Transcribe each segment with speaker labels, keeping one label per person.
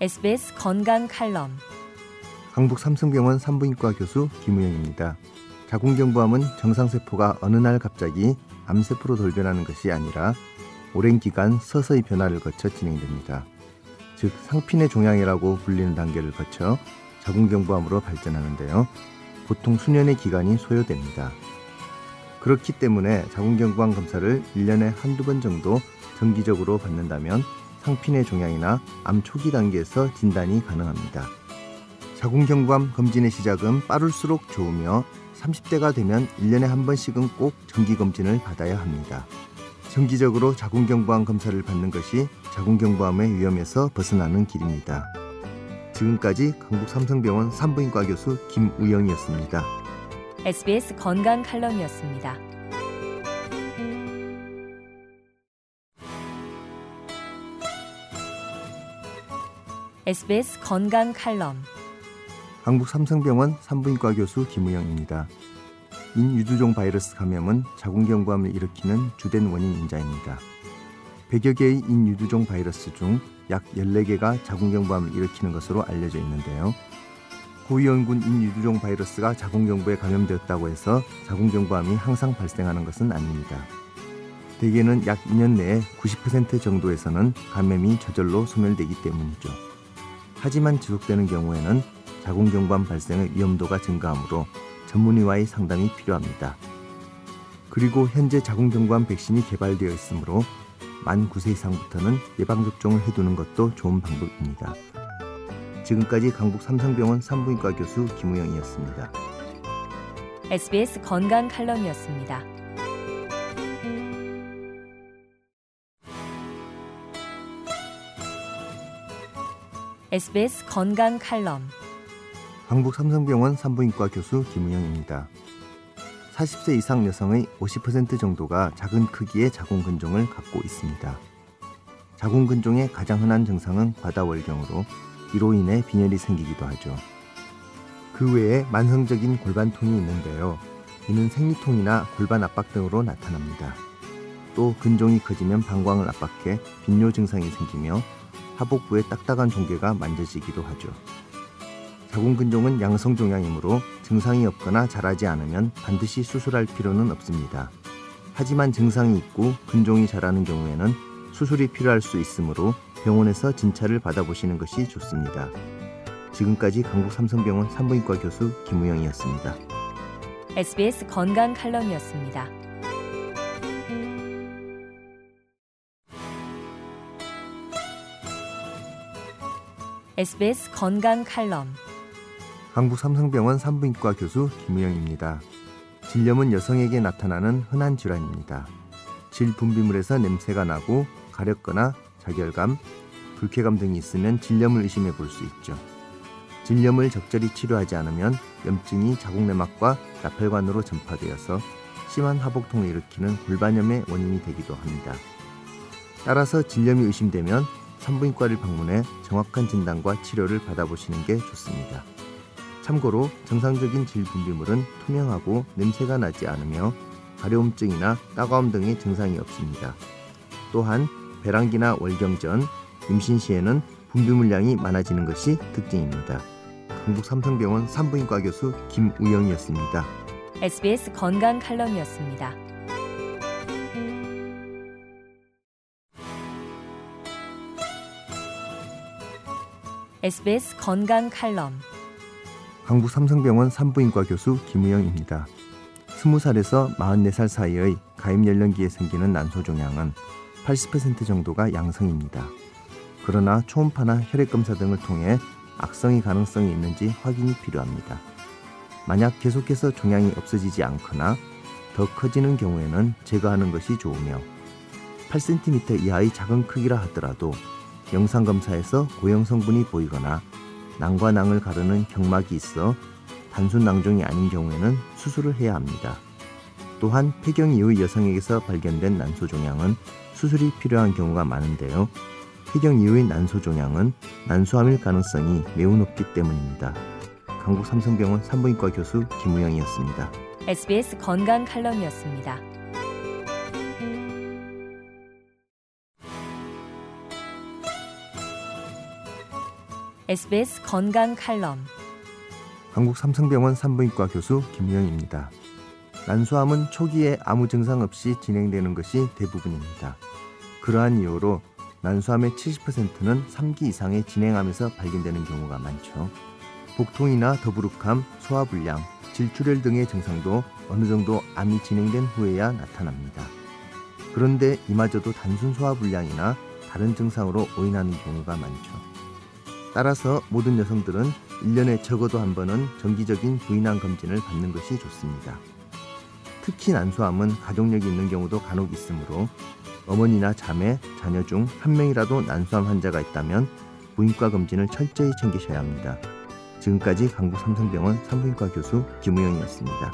Speaker 1: SBS 건강 칼럼
Speaker 2: 강북 삼성병원 산부인과 교수 김우영입니다. 자궁경부암은 정상세포가 어느 날 갑자기 암세포로 돌변하는 것이 아니라 오랜 기간 서서히 변화를 거쳐 진행됩니다. 즉 상핀의 종양이라고 불리는 단계를 거쳐 자궁경부암으로 발전하는데요. 보통 수년의 기간이 소요됩니다. 그렇기 때문에 자궁경부암 검사를 1년에 한두 번 정도 정기적으로 받는다면 상핀의 종양이나 암 초기 단계에서 진단이 가능합니다. 자궁경부암 검진의 시작은 빠를수록 좋으며 30대가 되면 1년에 한 번씩은 꼭 정기검진을 받아야 합니다. 정기적으로 자궁경부암 검사를 받는 것이 자궁경부암의 위험에서 벗어나는 길입니다. 지금까지 강북 삼성병원 산부인과 교수 김우영이었습니다.
Speaker 1: SBS 건강 칼럼이었습니다. SBS 건강 칼럼
Speaker 2: 한국 삼성병원 산부인과 교수 김우영입니다. 인유두종 바이러스 감염은 자궁경부암을 일으키는 주된 원인 인자입니다. 100여 개의 인유두종 바이러스 중 약 14개가 자궁경부암을 일으키는 것으로 알려져 있는데요. 고위험군 인유두종 바이러스가 자궁경부에 감염되었다고 해서 자궁경부암이 항상 발생하는 것은 아닙니다. 대개는 약 2년 내에 90% 정도에서는 감염이 저절로 소멸되기 때문이죠. 하지만 지속되는 경우에는 자궁경부암 발생의 위험도가 증가하므로 전문의와의 상담이 필요합니다. 그리고 현재 자궁경부암 백신이 개발되어 있으므로 만 9세 이상부터는 예방접종을 해두는 것도 좋은 방법입니다. 지금까지 강북 삼성병원 산부인과 교수 김우영이었습니다.
Speaker 1: SBS 건강 칼럼이었습니다. SBS 건강 칼럼
Speaker 2: 강북 삼성병원 산부인과 교수 김우영입니다. 40세 이상 여성의 50% 정도가 작은 크기의 자궁근종을 갖고 있습니다. 자궁근종의 가장 흔한 증상은 과다월경으로 이로 인해 빈혈이 생기기도 하죠. 그 외에 만성적인 골반통이 있는데요. 이는 생리통이나 골반 압박 등으로 나타납니다. 또 근종이 커지면 방광을 압박해 빈뇨 증상이 생기며 하복부의 딱딱한 종괴가 만져지기도 하죠. 자궁근종은 양성 종양이므로 증상이 없거나 자라지 않으면 반드시 수술할 필요는 없습니다. 하지만 증상이 있고 근종이 자라는 경우에는 수술이 필요할 수 있으므로 병원에서 진찰을 받아보시는 것이 좋습니다. 지금까지 강북 삼성병원 산부인과 교수 김우영이었습니다.
Speaker 1: SBS 건강 칼럼이었습니다. SBS 건강 칼럼
Speaker 2: 강북 삼성병원 산부인과 교수 김우영입니다. 질염은 여성에게 나타나는 흔한 질환입니다. 질 분비물에서 냄새가 나고 가렵거나 자결감, 불쾌감 등이 있으면 질염을 의심해 볼 수 있죠. 질염을 적절히 치료하지 않으면 염증이 자궁내막과 나팔관으로 전파되어서 심한 하복통을 일으키는 골반염의 원인이 되기도 합니다. 따라서 질염이 의심되면 산부인과를 방문해 정확한 진단과 치료를 받아보시는 게 좋습니다. 참고로 정상적인 질 분비물은 투명하고 냄새가 나지 않으며 가려움증이나 따가움 등의 증상이 없습니다. 또한 배란기나 월경 전, 임신 시에는 분비물량이 많아지는 것이 특징입니다. 강북 삼성병원 산부인과 교수 김우영이었습니다.
Speaker 1: SBS 건강 칼럼이었습니다. SBS 건강 칼럼
Speaker 2: 강북 삼성병원 산부인과 교수 김우영입니다. 20살에서 44살 사이의 가입 연령기에 생기는 난소종양은 80% 정도가 양성입니다. 그러나 초음파나 혈액 검사 등을 통해 악성의 가능성이 있는지 확인이 필요합니다. 만약 계속해서 종양이 없어지지 않거나 더 커지는 경우에는 제거하는 것이 좋으며 8cm 이하의 작은 크기라 하더라도 영상 검사에서 고형 성분이 보이거나 낭과 낭을 가르는 경막이 있어 단순 낭종이 아닌 경우에는 수술을 해야 합니다. 또한 폐경 이후 여성에게서 발견된 난소 종양은 수술이 필요한 경우가 많은데요. 폐경 이후의 난소 종양은 난소암일 가능성이 매우 높기 때문입니다. 강북 삼성병원 산부인과 교수 김우영이었습니다.
Speaker 1: SBS 건강 칼럼이었습니다. SBS 건강 칼럼
Speaker 2: 한국 삼성병원 산부인과 교수 김우영입니다. 난소암은 초기에 아무 증상 없이 진행되는 것이 대부분입니다. 그러한 이유로 난소암의 70%는 3기 이상의 진행암에서 발견되는 경우가 많죠. 복통이나 더부룩함, 소화불량, 질출혈 등의 증상도 어느 정도 암이 진행된 후에야 나타납니다. 그런데 이마저도 단순 소화불량이나 다른 증상으로 오인하는 경우가 많죠. 따라서 모든 여성들은 1년에 적어도 한 번은 정기적인 부인암 검진을 받는 것이 좋습니다. 특히 난소암은 가족력이 있는 경우도 간혹 있으므로 어머니나 자매, 자녀 중 한 명이라도 난소암 환자가 있다면 부인과 검진을 철저히 챙기셔야 합니다. 지금까지 강북 삼성병원 산부인과 교수 김우영이었습니다.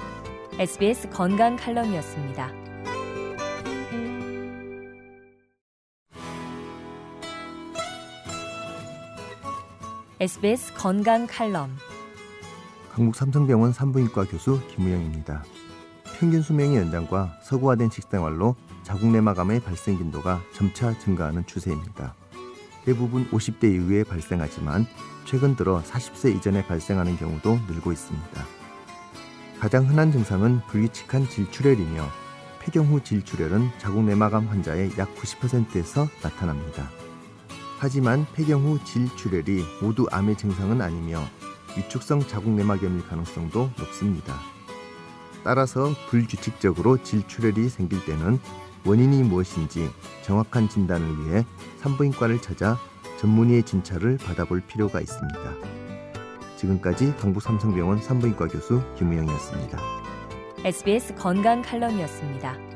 Speaker 1: SBS 건강 칼럼이었습니다. SBS 건강 칼럼
Speaker 2: 강북 삼성병원 산부인과 교수 김우영입니다. 평균 수명의 연장과 서구화된 식생활로 자궁 내막암의 발생 빈도가 점차 증가하는 추세입니다. 대부분 50대 이후에 발생하지만 최근 들어 40세 이전에 발생하는 경우도 늘고 있습니다. 가장 흔한 증상은 불규칙한 질출혈이며 폐경 후 질출혈은 자궁 내막암 환자의 약 90%에서 나타납니다. 하지만 폐경 후 질출혈이 모두 암의 증상은 아니며 위축성 자궁 내막염일 가능성도 높습니다. 따라서 불규칙적으로 질출혈이 생길 때는 원인이 무엇인지 정확한 진단을 위해 산부인과를 찾아 전문의의 진찰을 받아볼 필요가 있습니다. 지금까지 강북 삼성병원 산부인과 교수 김우영이었습니다.
Speaker 1: SBS 건강 칼럼이었습니다.